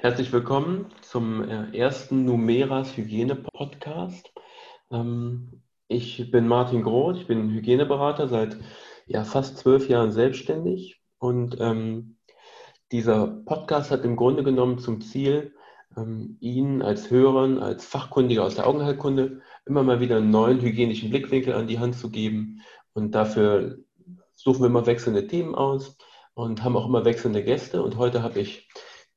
herzlich willkommen zum äh, ersten Numeras Hygiene-Podcast. Ähm, ich bin Martin Groth, ich bin Hygieneberater seit ja, fast zwölf Jahren selbstständig und ähm, dieser Podcast hat im Grunde genommen zum Ziel, ähm, Ihnen als Hörern, als Fachkundiger aus der Augenheilkunde immer mal wieder einen neuen hygienischen Blickwinkel an die Hand zu geben. Und dafür suchen wir immer wechselnde Themen aus und haben auch immer wechselnde Gäste. Und heute habe ich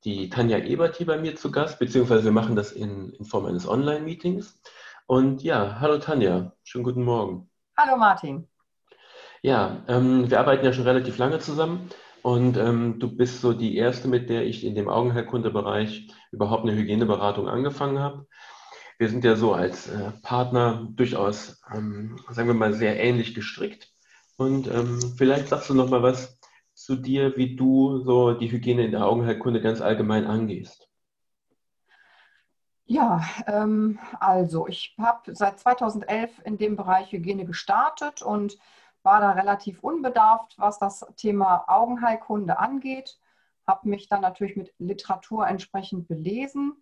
die Tanja Ebert hier bei mir zu Gast, beziehungsweise wir machen das in, in Form eines Online-Meetings. Und ja, hallo Tanja, schönen guten Morgen. Hallo Martin. Ja, ähm, wir arbeiten ja schon relativ lange zusammen und ähm, du bist so die erste, mit der ich in dem Augenheilkundebereich überhaupt eine Hygieneberatung angefangen habe. Wir sind ja so als äh, Partner durchaus, ähm, sagen wir mal, sehr ähnlich gestrickt. Und ähm, vielleicht sagst du noch mal was zu dir, wie du so die Hygiene in der Augenheilkunde ganz allgemein angehst. Ja, ähm, also ich habe seit 2011 in dem Bereich Hygiene gestartet und war da relativ unbedarft, was das Thema Augenheilkunde angeht. Habe mich dann natürlich mit Literatur entsprechend belesen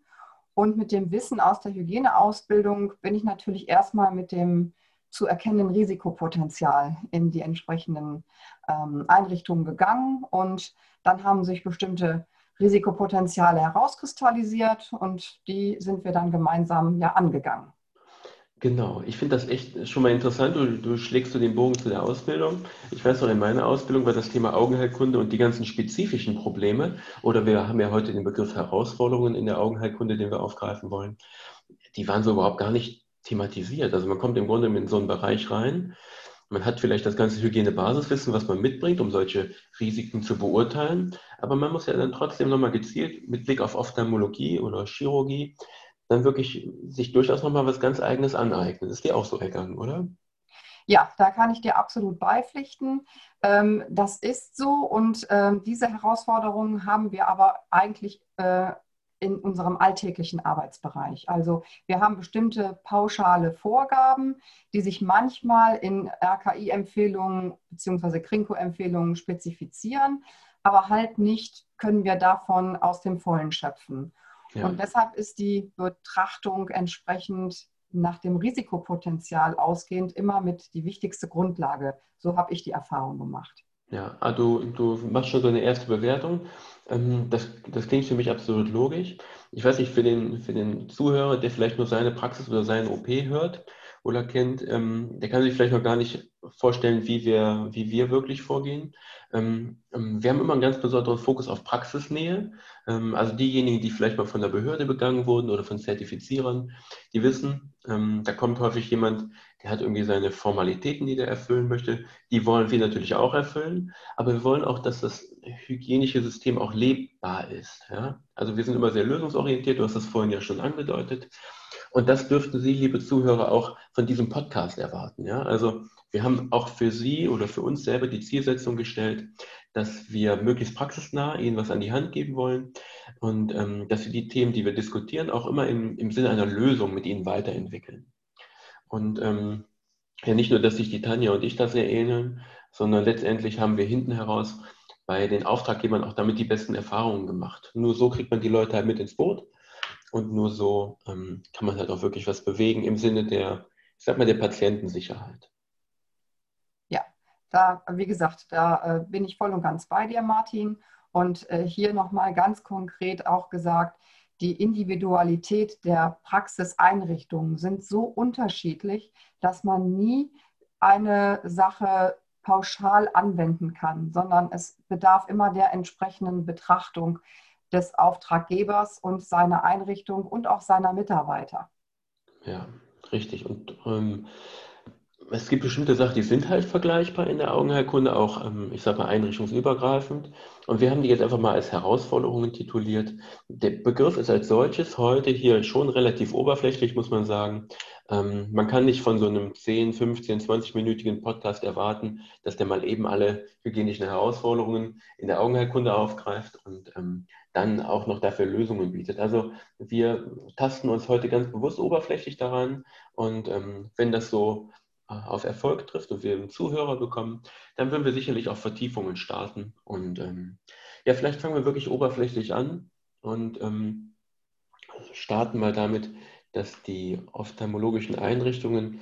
und mit dem Wissen aus der Hygieneausbildung bin ich natürlich erstmal mit dem zu erkennenden Risikopotenzial in die entsprechenden ähm, Einrichtungen gegangen und dann haben sich bestimmte Risikopotenziale herauskristallisiert und die sind wir dann gemeinsam ja angegangen. Genau, ich finde das echt schon mal interessant. Du, du schlägst du den Bogen zu der Ausbildung. Ich weiß noch, in meiner Ausbildung war das Thema Augenheilkunde und die ganzen spezifischen Probleme, oder wir haben ja heute den Begriff Herausforderungen in der Augenheilkunde, den wir aufgreifen wollen, die waren so überhaupt gar nicht thematisiert. Also man kommt im Grunde in so einen Bereich rein. Man hat vielleicht das ganze Hygienebasiswissen, was man mitbringt, um solche Risiken zu beurteilen. Aber man muss ja dann trotzdem nochmal gezielt mit Blick auf Ophthalmologie oder Chirurgie dann wirklich sich durchaus nochmal was ganz Eigenes aneignen. Ist dir auch so ergangen, oder? Ja, da kann ich dir absolut beipflichten. Ähm, das ist so und ähm, diese Herausforderungen haben wir aber eigentlich äh, in unserem alltäglichen Arbeitsbereich. Also wir haben bestimmte pauschale Vorgaben, die sich manchmal in RKI-Empfehlungen bzw. Krinko-Empfehlungen spezifizieren, aber halt nicht können wir davon aus dem Vollen schöpfen. Ja. Und deshalb ist die Betrachtung entsprechend nach dem Risikopotenzial ausgehend immer mit die wichtigste Grundlage. So habe ich die Erfahrung gemacht. Ja, also du machst schon so eine erste Bewertung. Ähm, das, das klingt für mich absolut logisch. Ich weiß nicht, für den, für den Zuhörer, der vielleicht nur seine Praxis oder seinen OP hört oder kennt, ähm, der kann sich vielleicht noch gar nicht vorstellen, wie wir, wie wir wirklich vorgehen. Ähm, wir haben immer einen ganz besonderen Fokus auf Praxisnähe. Also diejenigen, die vielleicht mal von der Behörde begangen wurden oder von Zertifizierern, die wissen, da kommt häufig jemand, der hat irgendwie seine Formalitäten, die der erfüllen möchte. Die wollen wir natürlich auch erfüllen, aber wir wollen auch, dass das hygienische System auch lebbar ist. Ja? Also wir sind immer sehr lösungsorientiert, du hast das vorhin ja schon angedeutet. Und das dürften Sie, liebe Zuhörer, auch von diesem Podcast erwarten. Ja? Also wir haben auch für Sie oder für uns selber die Zielsetzung gestellt, dass wir möglichst praxisnah Ihnen was an die Hand geben wollen und ähm, dass wir die Themen, die wir diskutieren, auch immer im, im Sinne einer Lösung mit Ihnen weiterentwickeln. Und ähm, ja, nicht nur, dass sich die Tanja und ich da sehr ähneln, sondern letztendlich haben wir hinten heraus bei den Auftraggebern auch damit die besten Erfahrungen gemacht. Nur so kriegt man die Leute halt mit ins Boot und nur so ähm, kann man halt auch wirklich was bewegen im Sinne der, ich sag mal, der Patientensicherheit. Ja, da, wie gesagt, da äh, bin ich voll und ganz bei dir, Martin. Und äh, hier nochmal ganz konkret auch gesagt, die Individualität der Praxiseinrichtungen sind so unterschiedlich, dass man nie eine Sache pauschal anwenden kann, sondern es bedarf immer der entsprechenden Betrachtung des Auftraggebers und seiner Einrichtung und auch seiner Mitarbeiter. Ja, richtig. Und ähm, es gibt bestimmte Sachen, die sind halt vergleichbar in der Augenheilkunde, auch, ähm, ich sage mal, einrichtungsübergreifend. Und wir haben die jetzt einfach mal als Herausforderungen tituliert. Der Begriff ist als solches heute hier schon relativ oberflächlich, muss man sagen. Ähm, man kann nicht von so einem 10, 15, 20-minütigen Podcast erwarten, dass der mal eben alle hygienischen Herausforderungen in der Augenheilkunde aufgreift und ähm, dann auch noch dafür Lösungen bietet. Also wir tasten uns heute ganz bewusst oberflächlich daran und wenn das so auf Erfolg trifft und wir einen Zuhörer bekommen, dann würden wir sicherlich auch Vertiefungen starten. Und ähm, ja, vielleicht fangen wir wirklich oberflächlich an. und ähm, starten mal damit, dass die ophthalmologischen Einrichtungen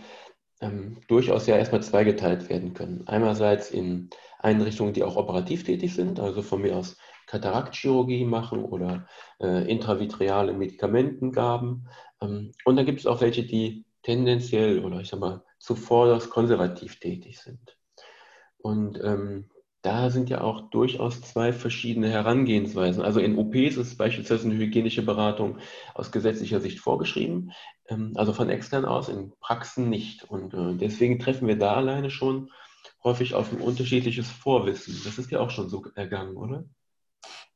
ähm, durchaus ja erstmal zweigeteilt werden können. Einerseits in Einrichtungen, die auch operativ tätig sind, also von mir aus Kataraktchirurgie machen oder äh, intravitreale Medikamentengaben. Ähm, und dann gibt es auch welche, die tendenziell oder ich sag mal zuvor konservativ tätig sind. Und ähm, da sind ja auch durchaus zwei verschiedene Herangehensweisen. Also in OPs ist beispielsweise eine hygienische Beratung aus gesetzlicher Sicht vorgeschrieben, ähm, also von extern aus, in Praxen nicht. Und äh, deswegen treffen wir da alleine schon häufig auf ein unterschiedliches Vorwissen. Das ist ja auch schon so ergangen, oder?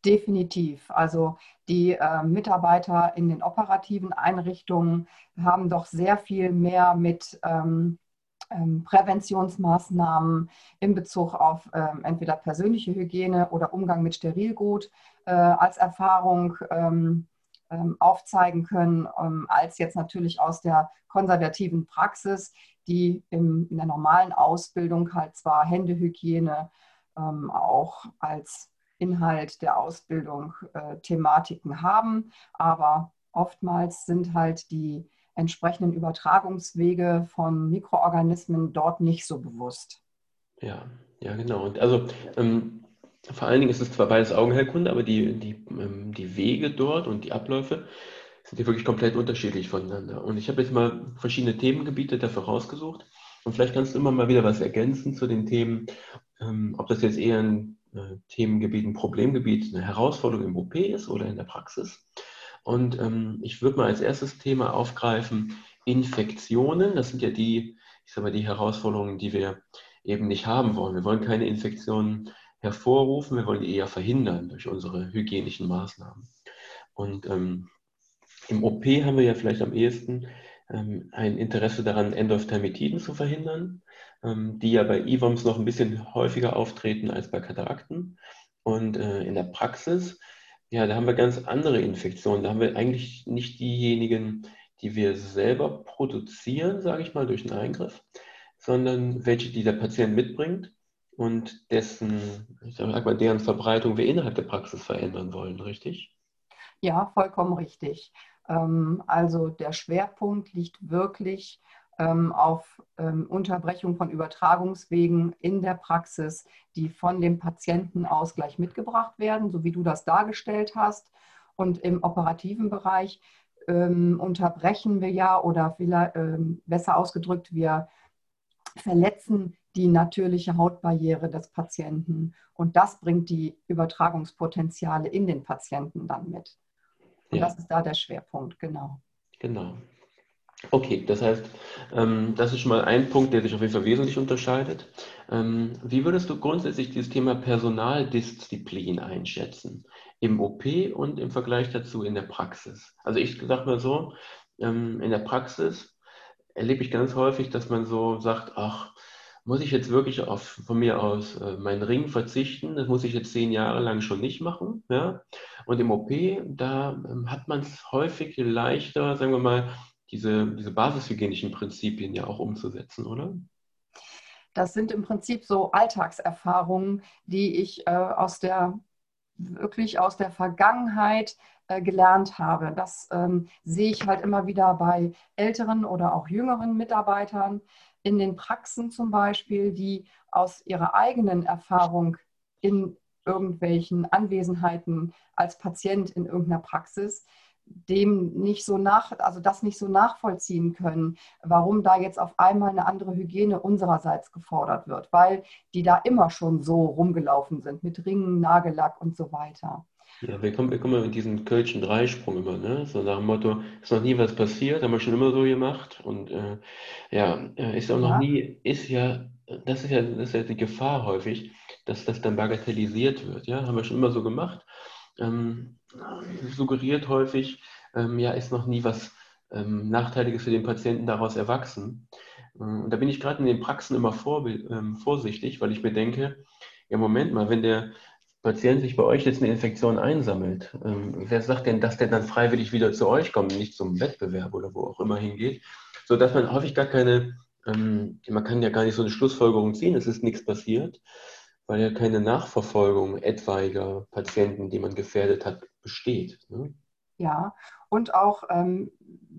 Definitiv. Also die äh, Mitarbeiter in den operativen Einrichtungen haben doch sehr viel mehr mit ähm, ähm, Präventionsmaßnahmen in Bezug auf ähm, entweder persönliche Hygiene oder Umgang mit Sterilgut äh, als Erfahrung ähm, ähm aufzeigen können, ähm, als jetzt natürlich aus der konservativen Praxis, die im, in der normalen Ausbildung halt zwar Händehygiene auch als Inhalt der Ausbildung äh, Thematiken haben, aber oftmals sind halt die entsprechenden Übertragungswege von Mikroorganismen dort nicht so bewusst. Ja, ja, genau. Und also ähm, vor allen Dingen ist es zwar beides Augenheilkunde, aber die, die, ähm, die Wege dort und die Abläufe sind ja wirklich komplett unterschiedlich voneinander. Und ich habe jetzt mal verschiedene Themengebiete dafür rausgesucht. Und vielleicht kannst du immer mal wieder was ergänzen zu den Themen, ähm, ob das jetzt eher ein Themengebiet, ein Problemgebiet, eine Herausforderung im OP ist oder in der Praxis. Und ähm, ich würde mal als erstes Thema aufgreifen Infektionen. Das sind ja die, ich sage mal, die Herausforderungen, die wir eben nicht haben wollen. Wir wollen keine Infektionen hervorrufen, wir wollen die eher verhindern durch unsere hygienischen Maßnahmen. Und ähm, im OP haben wir ja vielleicht am ehesten ein Interesse daran, Endophthalmitiden zu verhindern, ähm, die ja bei IVOMs noch ein bisschen häufiger auftreten als bei Katarakten. Und äh, in der Praxis ja, da haben wir ganz andere Infektionen. Da haben wir eigentlich nicht diejenigen, die wir selber produzieren, sage ich mal, durch einen Eingriff, sondern welche, die der Patient mitbringt und dessen, ich sage mal, deren Verbreitung wir innerhalb der Praxis verändern wollen, richtig? Ja, vollkommen richtig. Ähm, also der Schwerpunkt liegt wirklich ähm, auf ähm, Unterbrechung von Übertragungswegen in der Praxis, die von dem Patienten aus gleich mitgebracht werden, so wie du das dargestellt hast. Und im operativen Bereich unterbrechen wir ja oder besser ausgedrückt, wir verletzen die natürliche Hautbarriere des Patienten. Und das bringt die Übertragungspotenziale in den Patienten dann mit. Ja. das ist da der Schwerpunkt, genau. Genau. Okay, das heißt, ähm, das ist schon mal ein Punkt, der sich auf jeden Fall wesentlich unterscheidet. Ähm, wie würdest du grundsätzlich dieses Thema Personaldisziplin einschätzen? Im OP und im Vergleich dazu in der Praxis? Also ich sage mal so, ähm, in der Praxis erlebe ich ganz häufig, dass man so sagt, ach, muss ich jetzt wirklich auf, von mir aus äh, meinen Ring verzichten? Das muss ich jetzt zehn Jahre lang schon nicht machen. Ja? Und im OP, da ähm, hat man es häufig leichter, sagen wir mal, diese, diese basishygienischen Prinzipien ja auch umzusetzen, oder? Das sind im Prinzip so Alltagserfahrungen, die ich äh, aus der wirklich aus der Vergangenheit äh, gelernt habe. Das ähm, sehe ich halt immer wieder bei älteren oder auch jüngeren Mitarbeitern in den Praxen zum Beispiel, die aus ihrer eigenen Erfahrung in irgendwelchen Anwesenheiten als Patient in irgendeiner Praxis dem nicht so nach, also das nicht so nachvollziehen können, warum da jetzt auf einmal eine andere Hygiene unsererseits gefordert wird, weil die da immer schon so rumgelaufen sind mit Ringen, Nagellack und so weiter. Ja, wir kommen, wir kommen mit diesem Kölschen Dreisprung immer, ne? So nach dem Motto, ist noch nie was passiert, haben wir schon immer so gemacht. Und äh, ja, äh, ist auch noch ja. nie, ist ja, das ist ja, das ist ja die Gefahr häufig, dass das dann bagatellisiert wird. Ja, haben wir schon immer so gemacht ähm, suggeriert häufig, ähm, ja, ist noch nie was ähm, Nachteiliges für den Patienten daraus erwachsen. Und da bin ich gerade in den Praxen immer vor, ähm, vorsichtig, weil ich mir denke, ja, Moment mal, wenn der Patient sich bei euch jetzt eine Infektion einsammelt, ähm, wer sagt denn, dass der dann freiwillig wieder zu euch kommt, nicht zum Wettbewerb oder wo auch immer hingeht, sodass man häufig gar keine, man kann ja gar nicht so eine Schlussfolgerung ziehen, es ist nichts passiert, weil ja keine Nachverfolgung etwaiger Patienten, die man gefährdet hat, besteht. Ne? Ja, und auch, ähm,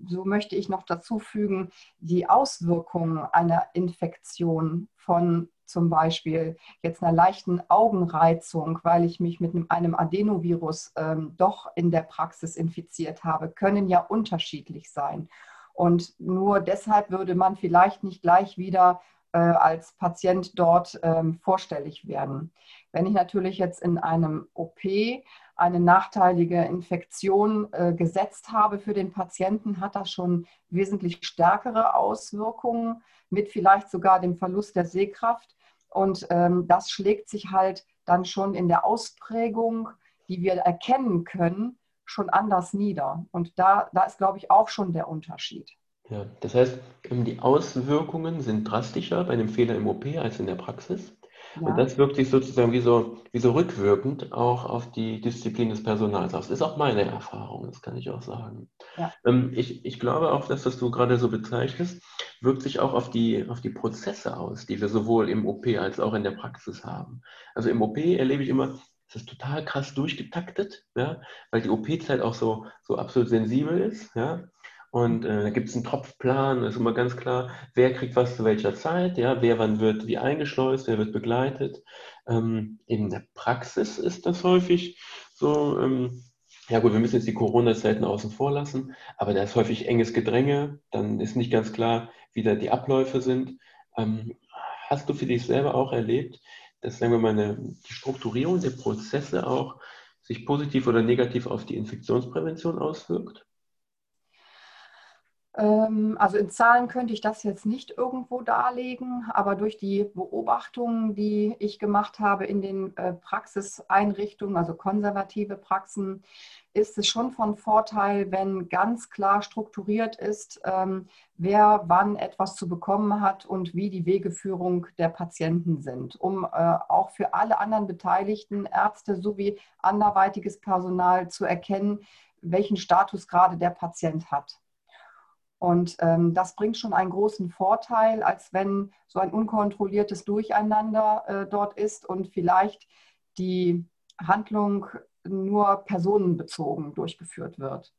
so möchte ich noch dazu fügen, die Auswirkungen einer Infektion von zum Beispiel jetzt einer leichten Augenreizung, weil ich mich mit einem Adenovirus ähm, doch in der Praxis infiziert habe, können ja unterschiedlich sein. Und nur deshalb würde man vielleicht nicht gleich wieder äh, als Patient dort ähm, vorstellig werden. Wenn ich natürlich jetzt in einem OP eine nachteilige Infektion äh, gesetzt habe für den Patienten, hat das schon wesentlich stärkere Auswirkungen mit vielleicht sogar dem Verlust der Sehkraft. Und ähm, das schlägt sich halt dann schon in der Ausprägung, die wir erkennen können, schon anders nieder. Und da, da ist, glaube ich, auch schon der Unterschied. Ja, das heißt, ähm, die Auswirkungen sind drastischer bei einem Fehler im OP als in der Praxis. Ja. Und das wirkt sich sozusagen wie so, wie so rückwirkend auch auf die Disziplin des Personals aus. Das ist auch meine Erfahrung, das kann ich auch sagen. Ja. Ähm, ich, ich glaube auch, dass das du gerade so bezeichnest, wirkt sich auch auf die, auf die Prozesse aus, die wir sowohl im OP als auch in der Praxis haben. Also im OP erlebe ich immer, es ist total krass durchgetaktet, ja, weil die OP-Zeit auch so, so absolut sensibel ist. Ja. Und äh, da gibt es einen Tropfplan, da ist immer ganz klar, wer kriegt was zu welcher Zeit, ja, wer wann wird wie eingeschleust, wer wird begleitet. Ähm, in der Praxis ist das häufig so, ähm, ja gut, wir müssen jetzt die Corona-Zeiten außen vor lassen, aber da ist häufig enges Gedränge, dann ist nicht ganz klar, wie da die Abläufe sind. Ähm, hast du für dich selber auch erlebt, dass, sagen wir mal, eine, die Strukturierung der Prozesse auch sich positiv oder negativ auf die Infektionsprävention auswirkt? Ähm, also in Zahlen könnte ich das jetzt nicht irgendwo darlegen, aber durch die Beobachtungen, die ich gemacht habe in den äh, Praxiseinrichtungen, also konservative Praxen, ist es schon von Vorteil, wenn ganz klar strukturiert ist, ähm, wer wann etwas zu bekommen hat und wie die Wegeführung der Patienten sind, um äh, auch für alle anderen Beteiligten, Ärzte sowie anderweitiges Personal zu erkennen, welchen Status gerade der Patient hat. Und ähm, das bringt schon einen großen Vorteil, als wenn so ein unkontrolliertes Durcheinander äh, dort ist und vielleicht die Handlung nur personenbezogen durchgeführt wird.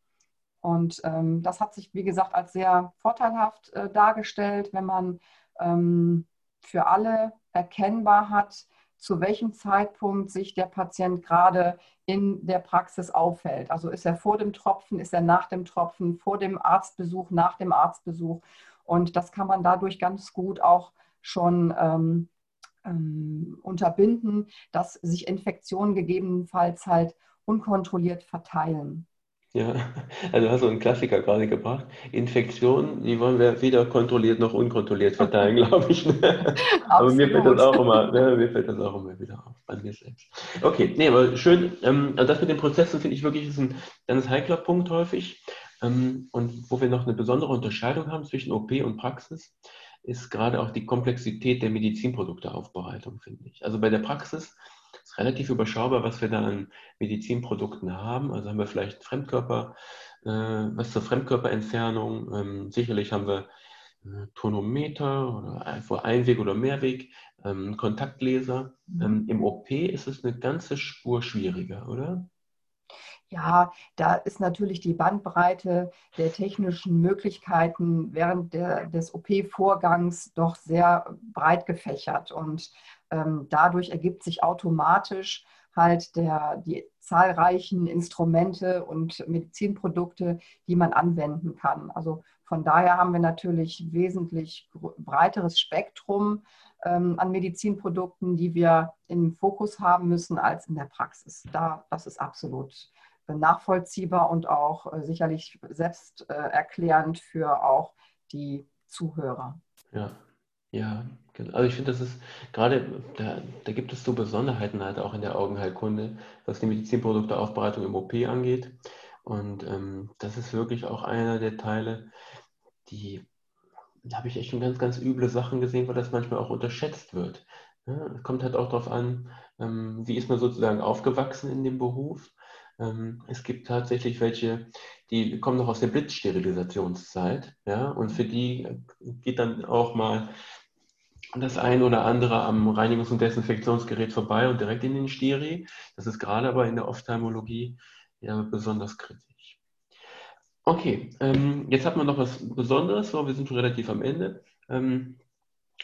Und ähm, das hat sich, wie gesagt, als sehr vorteilhaft äh, dargestellt, wenn man ähm, für alle erkennbar hat, zu welchem Zeitpunkt sich der Patient gerade in der Praxis auffällt. Also ist er vor dem Tropfen, ist er nach dem Tropfen, vor dem Arztbesuch, nach dem Arztbesuch. Und das kann man dadurch ganz gut auch schon ähm, ähm, unterbinden, dass sich Infektionen gegebenenfalls halt unkontrolliert verteilen. Ja, also hast du einen Klassiker gerade gebracht. Infektionen, die wollen wir weder kontrolliert noch unkontrolliert verteilen, glaube ich. Ne? aber mir fällt das auch immer, ne, mir fällt das auch immer wieder auf, bei mir selbst. Okay, nee, aber schön. Ähm, also das mit den Prozessen finde ich wirklich ist ein ganz heikler Punkt häufig. Ähm, und wo wir noch eine besondere Unterscheidung haben zwischen OP und Praxis, ist gerade auch die Komplexität der Medizinprodukteaufbereitung, finde ich. Also bei der Praxis relativ überschaubar, was wir da an Medizinprodukten haben. Also haben wir vielleicht Fremdkörper, äh, was zur Fremdkörperentfernung. Ähm, sicherlich haben wir äh, Tonometer oder einfach Einweg- oder Mehrweg, ähm, Kontaktleser. Mhm. Ähm, Im OP ist es eine ganze Spur schwieriger, oder? Ja, da ist natürlich die Bandbreite der technischen Möglichkeiten während der, des OP-Vorgangs doch sehr breit gefächert. Und ähm, dadurch ergibt sich automatisch halt der, die zahlreichen Instrumente und Medizinprodukte, die man anwenden kann. Also von daher haben wir natürlich wesentlich breiteres Spektrum ähm, an Medizinprodukten, die wir im Fokus haben müssen als in der Praxis. Da, das ist absolut nachvollziehbar und auch äh, sicherlich selbsterklärend für auch die Zuhörer. Ja, ja, genau. Also ich finde, das ist gerade, da, da gibt es so Besonderheiten halt auch in der Augenheilkunde, was die Medizinprodukteaufbereitung im OP angeht. Und ähm, das ist wirklich auch einer der Teile, die, da habe ich echt schon ganz, ganz üble Sachen gesehen, weil das manchmal auch unterschätzt wird. Ja, kommt halt auch darauf an, ähm, wie ist man sozusagen aufgewachsen in dem Beruf. Ähm, es gibt tatsächlich welche, die kommen noch aus der Blitzsterilisationszeit, ja, und für die geht dann auch mal das ein oder andere am Reinigungs- und Desinfektionsgerät vorbei und direkt in den Steri. Das ist gerade aber in der Ophthalmologie ja besonders kritisch. Okay, ähm, jetzt hat man noch was Besonderes, so, wir sind schon relativ am Ende. Ähm,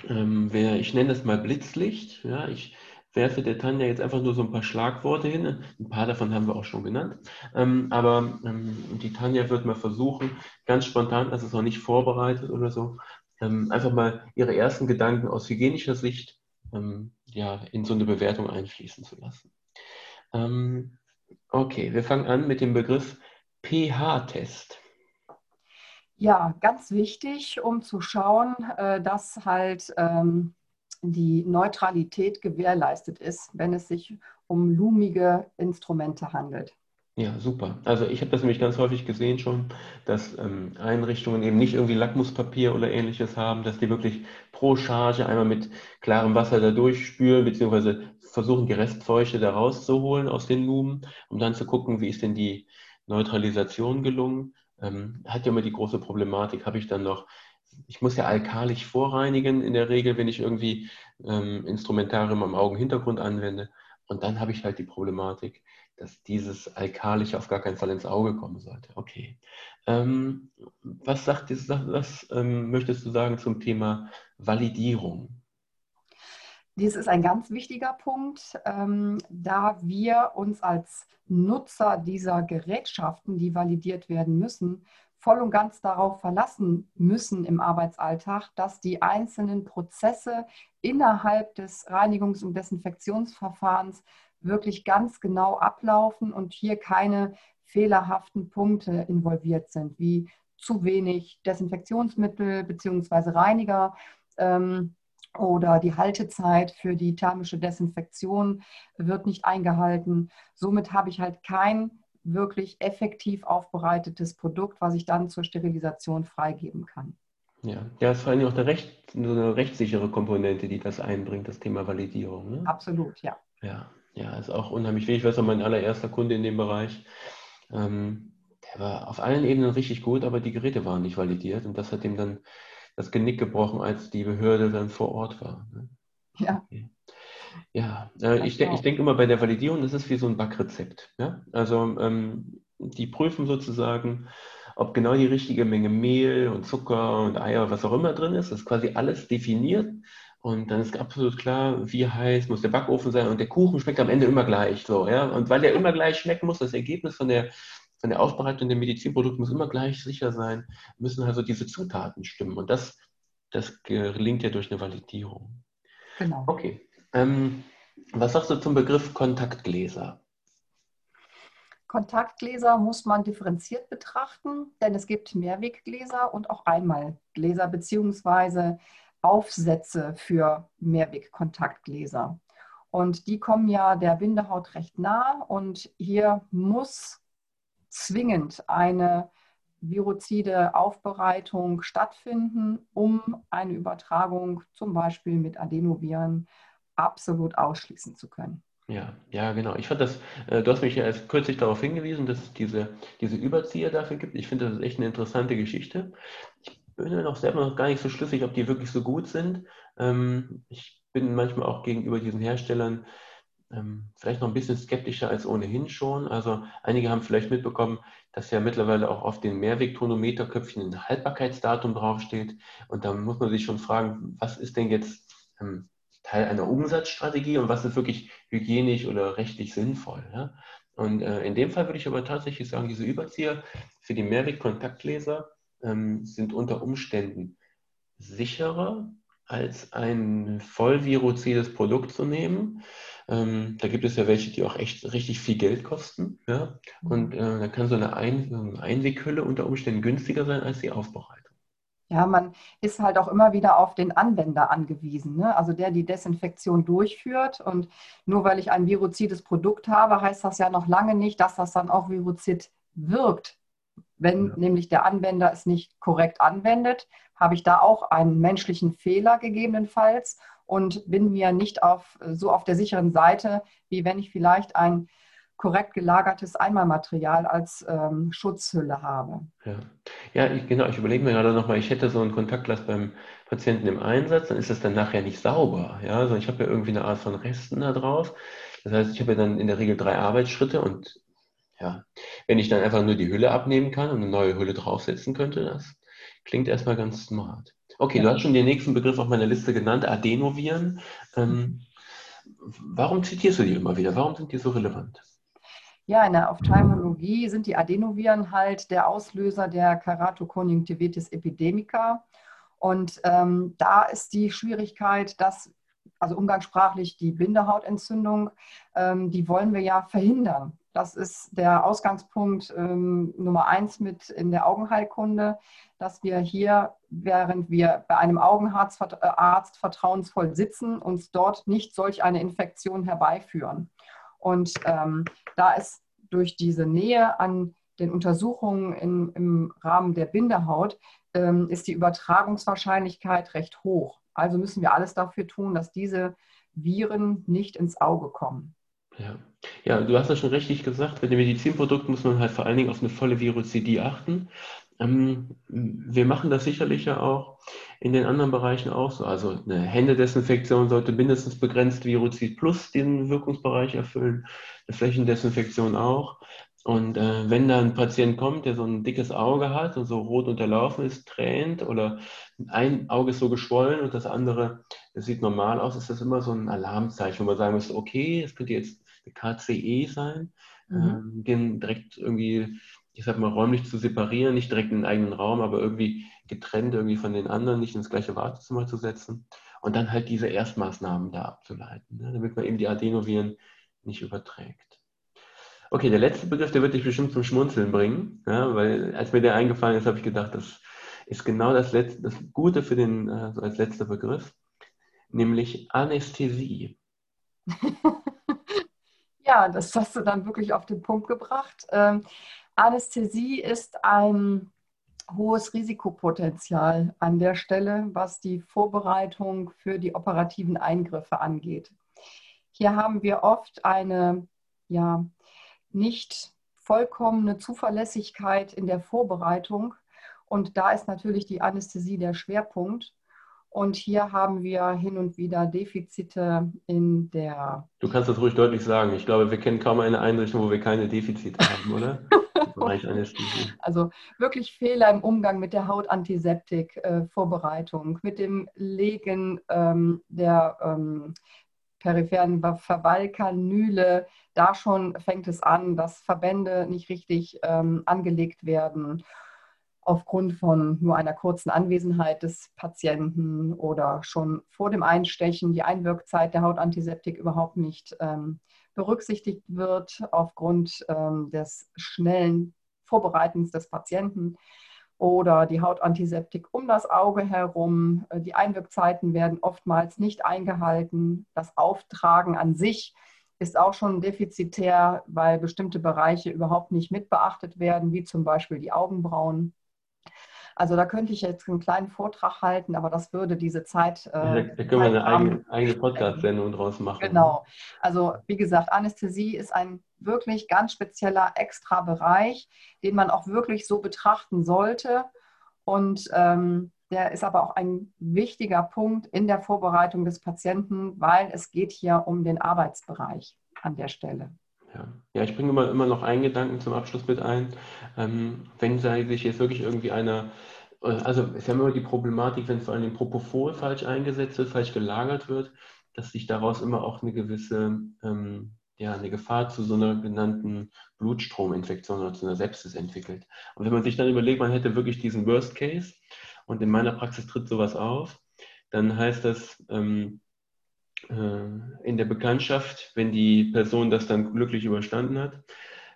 ähm, wer, ich nenne das mal Blitzlicht. Ja, ich werfe der Tanja jetzt einfach nur so ein paar Schlagworte hin. Ein paar davon haben wir auch schon genannt. Ähm, aber ähm, die Tanja wird mal versuchen, ganz spontan, das ist noch nicht vorbereitet oder so, ähm, einfach mal ihre ersten Gedanken aus hygienischer Sicht ähm, ja, in so eine Bewertung einfließen zu lassen. Ähm, okay, wir fangen an mit dem Begriff pH-Test. Ja, ganz wichtig, um zu schauen, äh, dass halt ähm, die Neutralität gewährleistet ist, wenn es sich um lumige Instrumente handelt. Ja, super. Also ich habe das nämlich ganz häufig gesehen schon, dass ähm, Einrichtungen eben nicht irgendwie Lackmuspapier oder ähnliches haben, dass die wirklich pro Charge einmal mit klarem Wasser da durchspülen, beziehungsweise versuchen, die Restfeuchte da rauszuholen aus den Lumen, um dann zu gucken, wie ist denn die Neutralisation gelungen. Ähm, hat ja immer die große Problematik, habe ich dann noch ich muss ja alkalisch vorreinigen in der Regel, wenn ich irgendwie ähm, Instrumentarium am Augenhintergrund anwende. Und dann habe ich halt die Problematik, dass dieses Alkalische auf gar keinen Fall ins Auge kommen sollte. Okay. Ähm, was, sagt, was ähm, möchtest du sagen zum Thema Validierung? Dies ist ein ganz wichtiger Punkt, ähm, da wir uns als Nutzer dieser Gerätschaften, die validiert werden müssen, voll und ganz darauf verlassen müssen im Arbeitsalltag, dass die einzelnen Prozesse innerhalb des Reinigungs- und Desinfektionsverfahrens wirklich ganz genau ablaufen und hier keine fehlerhaften Punkte involviert sind, wie zu wenig Desinfektionsmittel bzw. Reiniger. Ähm, oder die Haltezeit für die thermische Desinfektion wird nicht eingehalten. Somit habe ich halt kein wirklich effektiv aufbereitetes Produkt, was ich dann zur Sterilisation freigeben kann. Ja, ja, ist vor allem auch eine, recht, eine rechtssichere Komponente, die das einbringt, das Thema Validierung. Ne? Absolut, ja. Ja, ja, ist auch unheimlich wichtig. Ich weiß auch, mein allererster Kunde in dem Bereich, ähm, der war auf allen Ebenen richtig gut, aber die Geräte waren nicht validiert und das hat ihm dann das Genick gebrochen, als die Behörde dann vor Ort war. Ne? Ja. Okay. Ja, äh, ich, de ich denke immer bei der Validierung, das ist wie so ein Backrezept. Ja? Also ähm, die prüfen sozusagen, ob genau die richtige Menge Mehl und Zucker und Eier, was auch immer drin ist. Das ist quasi alles definiert. Und dann ist absolut klar, wie heiß muss der Backofen sein. Und der Kuchen schmeckt am Ende immer gleich. So, ja? Und weil der immer gleich schmecken muss, das Ergebnis von der, von der Aufbereitung der Medizinprodukte muss immer gleich sicher sein, müssen also diese Zutaten stimmen. Und das, das gelingt ja durch eine Validierung. Genau. Okay. Ähm, was sagst du zum Begriff Kontaktgläser? Kontaktgläser muss man differenziert betrachten, denn es gibt Mehrweggläser und auch Einmalgläser beziehungsweise Aufsätze für Mehrwegkontaktgläser. Und die kommen ja der Bindehaut recht nah und hier muss zwingend eine virozide Aufbereitung stattfinden, um eine Übertragung zum Beispiel mit Adenoviren absolut ausschließen zu können. Ja, ja, genau. Ich fand das, äh, du hast mich ja erst kürzlich darauf hingewiesen, dass es diese, diese Überzieher dafür gibt. Ich finde, das ist echt eine interessante Geschichte. Ich bin mir noch selber noch gar nicht so schlüssig, ob die wirklich so gut sind. Ähm, ich bin manchmal auch gegenüber diesen Herstellern ähm, vielleicht noch ein bisschen skeptischer als ohnehin schon. Also einige haben vielleicht mitbekommen, dass ja mittlerweile auch auf den Mehrwegtonometerköpfchen ein Haltbarkeitsdatum draufsteht. Und da muss man sich schon fragen, was ist denn jetzt ähm, Teil einer Umsatzstrategie und was ist wirklich hygienisch oder rechtlich sinnvoll. Ja? Und äh, in dem Fall würde ich aber tatsächlich sagen, diese Überzieher für die Mehrweg-Kontaktgläser ähm, sind unter Umständen sicherer als ein vollviruzides Produkt zu nehmen. Ähm, da gibt es ja welche, die auch echt richtig viel Geld kosten. Ja? Und äh, da kann so eine, Ein Einweghülle unter Umständen günstiger sein als die Aufbereitung. Ja, man ist halt auch immer wieder auf den Anwender angewiesen, ne? also der die Desinfektion durchführt. Und nur weil ich ein viruzides Produkt habe, heißt das ja noch lange nicht, dass das dann auch viruzid wirkt. Wenn ja. nämlich der Anwender es nicht korrekt anwendet, habe ich da auch einen menschlichen Fehler gegebenenfalls und bin mir nicht auf, so auf der sicheren Seite, wie wenn ich vielleicht ein korrekt gelagertes Einmalmaterial als ähm, Schutzhülle habe. Ja, ja ich, genau. Ich überlege mir gerade nochmal, ich hätte so ein Kontaktglas beim Patienten im Einsatz, dann ist es dann nachher nicht sauber. Ja, also ich habe ja irgendwie eine Art von Resten da drauf. Das heißt, ich habe ja dann in der Regel drei Arbeitsschritte und Ja, wenn ich dann einfach nur die Hülle abnehmen kann und eine neue Hülle draufsetzen könnte, das klingt erstmal ganz smart. Okay, ja. du hast schon den nächsten Begriff auf meiner Liste genannt, Adenoviren. Ähm, warum zitierst du die immer wieder? Warum sind die so relevant? Ja, in der Ophthalmologie sind die Adenoviren halt der Auslöser der Keratokonjunktivitis epidemica. Und ähm, da ist die Schwierigkeit, dass, also umgangssprachlich die Bindehautentzündung, ähm, die wollen wir ja verhindern. Das ist der Ausgangspunkt ähm, Nummer eins mit in der Augenheilkunde, dass wir hier, während wir bei einem Augenarzt äh, vertrauensvoll sitzen, uns dort nicht solch eine Infektion herbeiführen. Und ähm, da ist durch diese Nähe an den Untersuchungen in, im Rahmen der Bindehaut, ähm, ist die Übertragungswahrscheinlichkeit recht hoch. Also müssen wir alles dafür tun, dass diese Viren nicht ins Auge kommen. Ja. ja, du hast das schon richtig gesagt. Bei den Medizinprodukten muss man halt vor allen Dingen auf eine volle Virozidie achten. Ähm, wir machen das sicherlich ja auch in den anderen Bereichen auch so. Also eine Händedesinfektion sollte mindestens begrenzt Virozid plus den Wirkungsbereich erfüllen. Eine Flächendesinfektion auch. Und äh, wenn da ein Patient kommt, der so ein dickes Auge hat und so rot unterlaufen ist, tränt oder ein Auge ist so geschwollen und das andere, das sieht normal aus, ist das immer so ein Alarmzeichen, wo man sagen muss, okay, es könnte jetzt KCE sein, mhm. ähm, den direkt irgendwie, ich sag mal, räumlich zu separieren, nicht direkt in den eigenen Raum, aber irgendwie getrennt irgendwie von den anderen, nicht ins gleiche Wartezimmer zu setzen und dann halt diese Erstmaßnahmen da abzuleiten, ne, damit man eben die Adenoviren nicht überträgt. Okay, der letzte Begriff, der wird dich bestimmt zum Schmunzeln bringen, ja, weil als mir der eingefallen ist, habe ich gedacht, das ist genau das, Letzte, das Gute für den, äh, so als letzter Begriff, nämlich Anästhesie. Ja, das hast du dann wirklich auf den Punkt gebracht. Ähm, Anästhesie ist ein hohes Risikopotenzial an der Stelle, was die Vorbereitung für die operativen Eingriffe angeht. Hier haben wir oft eine ja, nicht vollkommene Zuverlässigkeit in der Vorbereitung. Und da ist natürlich die Anästhesie der Schwerpunkt. Und hier haben wir hin und wieder Defizite in der. Du kannst das ruhig deutlich sagen. Ich glaube, wir kennen kaum eine Einrichtung, wo wir keine Defizite haben, oder? also wirklich Fehler im Umgang mit der Hautantiseptik-Vorbereitung, äh, mit dem Legen ähm, der ähm, peripheren Verbalkanüle. Da schon fängt es an, dass Verbände nicht richtig ähm, angelegt werden aufgrund von nur einer kurzen Anwesenheit des Patienten oder schon vor dem Einstechen die Einwirkzeit der Hautantiseptik überhaupt nicht ähm, berücksichtigt wird aufgrund ähm, des schnellen Vorbereitens des Patienten oder die Hautantiseptik um das Auge herum. Äh, die Einwirkzeiten werden oftmals nicht eingehalten. Das Auftragen an sich ist auch schon defizitär, weil bestimmte Bereiche überhaupt nicht mitbeachtet werden, wie zum Beispiel die Augenbrauen. Also da könnte ich jetzt einen kleinen Vortrag halten, aber das würde diese Zeit. Äh, da, da können wir eine eigene, eigene Podcast-Sendung draus machen. Genau. Also wie gesagt, Anästhesie ist ein wirklich ganz spezieller extra Bereich, den man auch wirklich so betrachten sollte. Und ähm, der ist aber auch ein wichtiger Punkt in der Vorbereitung des Patienten, weil es geht hier um den Arbeitsbereich an der Stelle. Ja. ja, ich bringe immer, immer noch einen Gedanken zum Abschluss mit ein. Ähm, wenn sich jetzt wirklich irgendwie einer, äh, also es ja immer die Problematik, wenn vor allem Propofol falsch eingesetzt wird, falsch gelagert wird, dass sich daraus immer auch eine gewisse, ähm, ja, eine Gefahr zu so einer genannten Blutstrominfektion oder zu einer Sepsis entwickelt. Und wenn man sich dann überlegt, man hätte wirklich diesen Worst Case und in meiner Praxis tritt sowas auf, dann heißt das, ähm, äh, in der Bekanntschaft, wenn die Person das dann glücklich überstanden hat,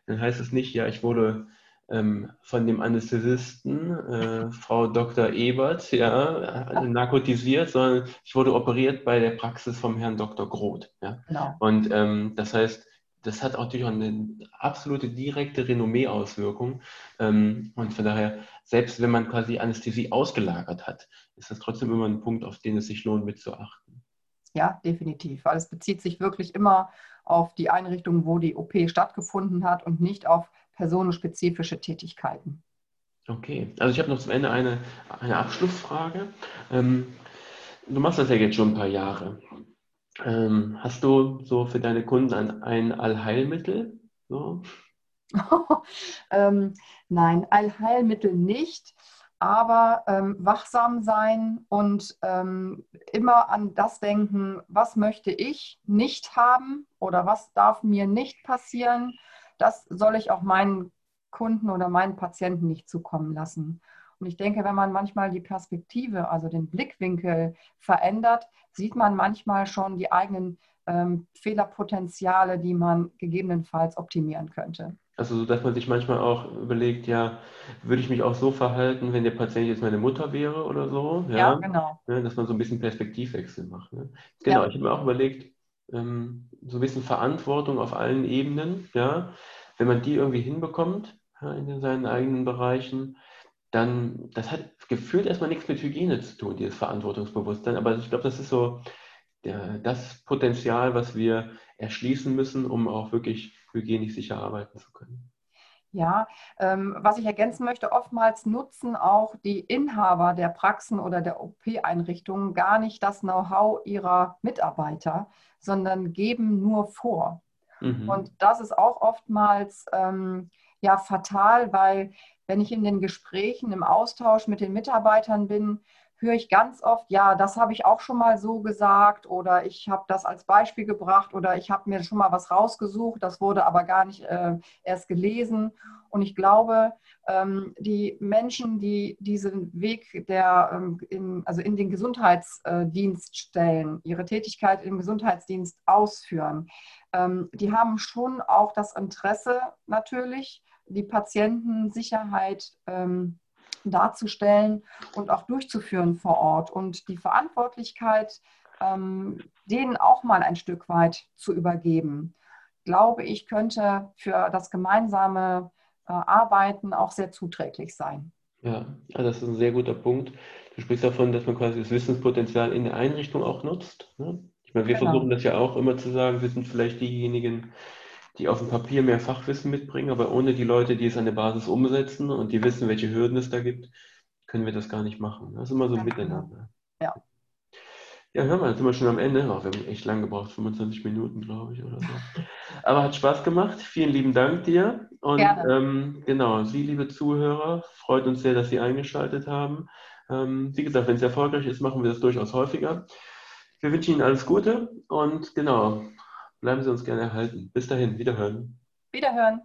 dann heißt es nicht, ja, ich wurde ähm, von dem Anästhesisten, äh, Frau Dr. Ebert, ja, narkotisiert, sondern ich wurde operiert bei der Praxis vom Herrn Dr. Groth. Ja. Genau. Und ähm, das heißt, das hat auch natürlich auch eine absolute direkte Renommee-Auswirkung. Ähm, und von daher, selbst wenn man quasi Anästhesie ausgelagert hat, ist das trotzdem immer ein Punkt, auf den es sich lohnt, mitzuachten. Ja, definitiv. Weil es bezieht sich wirklich immer auf die Einrichtung, wo die OP stattgefunden hat und nicht auf personenspezifische Tätigkeiten. Okay, also ich habe noch zum Ende eine, eine Abschlussfrage. Ähm, du machst das ja jetzt schon ein paar Jahre. Ähm, hast du so für deine Kunden ein, ein Allheilmittel? So? ähm, nein, Allheilmittel nicht, aber ähm, wachsam sein und ähm, immer an das denken, was möchte ich nicht haben oder was darf mir nicht passieren. Das soll ich auch meinen Kunden oder meinen Patienten nicht zukommen lassen. Und ich denke, wenn man manchmal die Perspektive, also den Blickwinkel verändert, sieht man manchmal schon die eigenen ähm, Fehlerpotenziale, die man gegebenenfalls optimieren könnte. Also, dass man sich manchmal auch überlegt, ja, würde ich mich auch so verhalten, wenn der Patient jetzt meine Mutter wäre oder so? Ja, ja genau. Ja, dass man so ein bisschen Perspektivwechsel macht. Ne? Genau, ja. ich habe mir auch überlegt, ähm, so ein bisschen Verantwortung auf allen Ebenen, ja, wenn man die irgendwie hinbekommt in seinen eigenen Bereichen, dann, das hat gefühlt erstmal nichts mit Hygiene zu tun, dieses Verantwortungsbewusstsein, aber ich glaube, das ist so der, das Potenzial, was wir erschließen müssen, um auch wirklich hygienisch sicher arbeiten zu können. Ja, ähm, was ich ergänzen möchte, oftmals nutzen auch die Inhaber der Praxen oder der OP-Einrichtungen gar nicht das Know-how ihrer Mitarbeiter, sondern geben nur vor. Mhm. Und das ist auch oftmals ähm, ja fatal, weil wenn ich in den Gesprächen, im Austausch mit den Mitarbeitern bin, höre ich ganz oft, ja, das habe ich auch schon mal so gesagt oder ich habe das als Beispiel gebracht oder ich habe mir schon mal was rausgesucht, das wurde aber gar nicht äh, erst gelesen. Und ich glaube, ähm, die Menschen, die diesen Weg der, ähm, in, also in den Gesundheitsdienst stellen, ihre Tätigkeit im Gesundheitsdienst ausführen, ähm, die haben schon auch das Interesse natürlich, die Patientensicherheit ähm, darzustellen und auch durchzuführen vor Ort und die Verantwortlichkeit ähm, denen auch mal ein Stück weit zu übergeben, glaube ich, könnte für das gemeinsame äh, Arbeiten auch sehr zuträglich sein. Ja, das ist ein sehr guter Punkt. Du sprichst davon, dass man quasi das Wissenspotenzial in der Einrichtung auch nutzt. Ne? Ich meine, wir genau. versuchen das ja auch immer zu sagen, wir sind vielleicht diejenigen, die auf dem Papier mehr Fachwissen mitbringen, aber ohne die Leute, die es an der Basis umsetzen und die wissen, welche Hürden es da gibt, können wir das gar nicht machen. Das ist immer so ein Miteinander. Ja. Ja, hör mal, jetzt sind wir schon am Ende. Oh, wir haben echt lang gebraucht, 25 Minuten, glaube ich, oder so. Aber hat Spaß gemacht. Vielen lieben Dank dir. Und ähm, genau, Sie, liebe Zuhörer, freut uns sehr, dass Sie eingeschaltet haben. Ähm, wie gesagt, wenn es erfolgreich ist, machen wir das durchaus häufiger. Wir wünschen Ihnen alles Gute und genau, bleiben Sie uns gerne erhalten. Bis dahin, wiederhören. Wiederhören.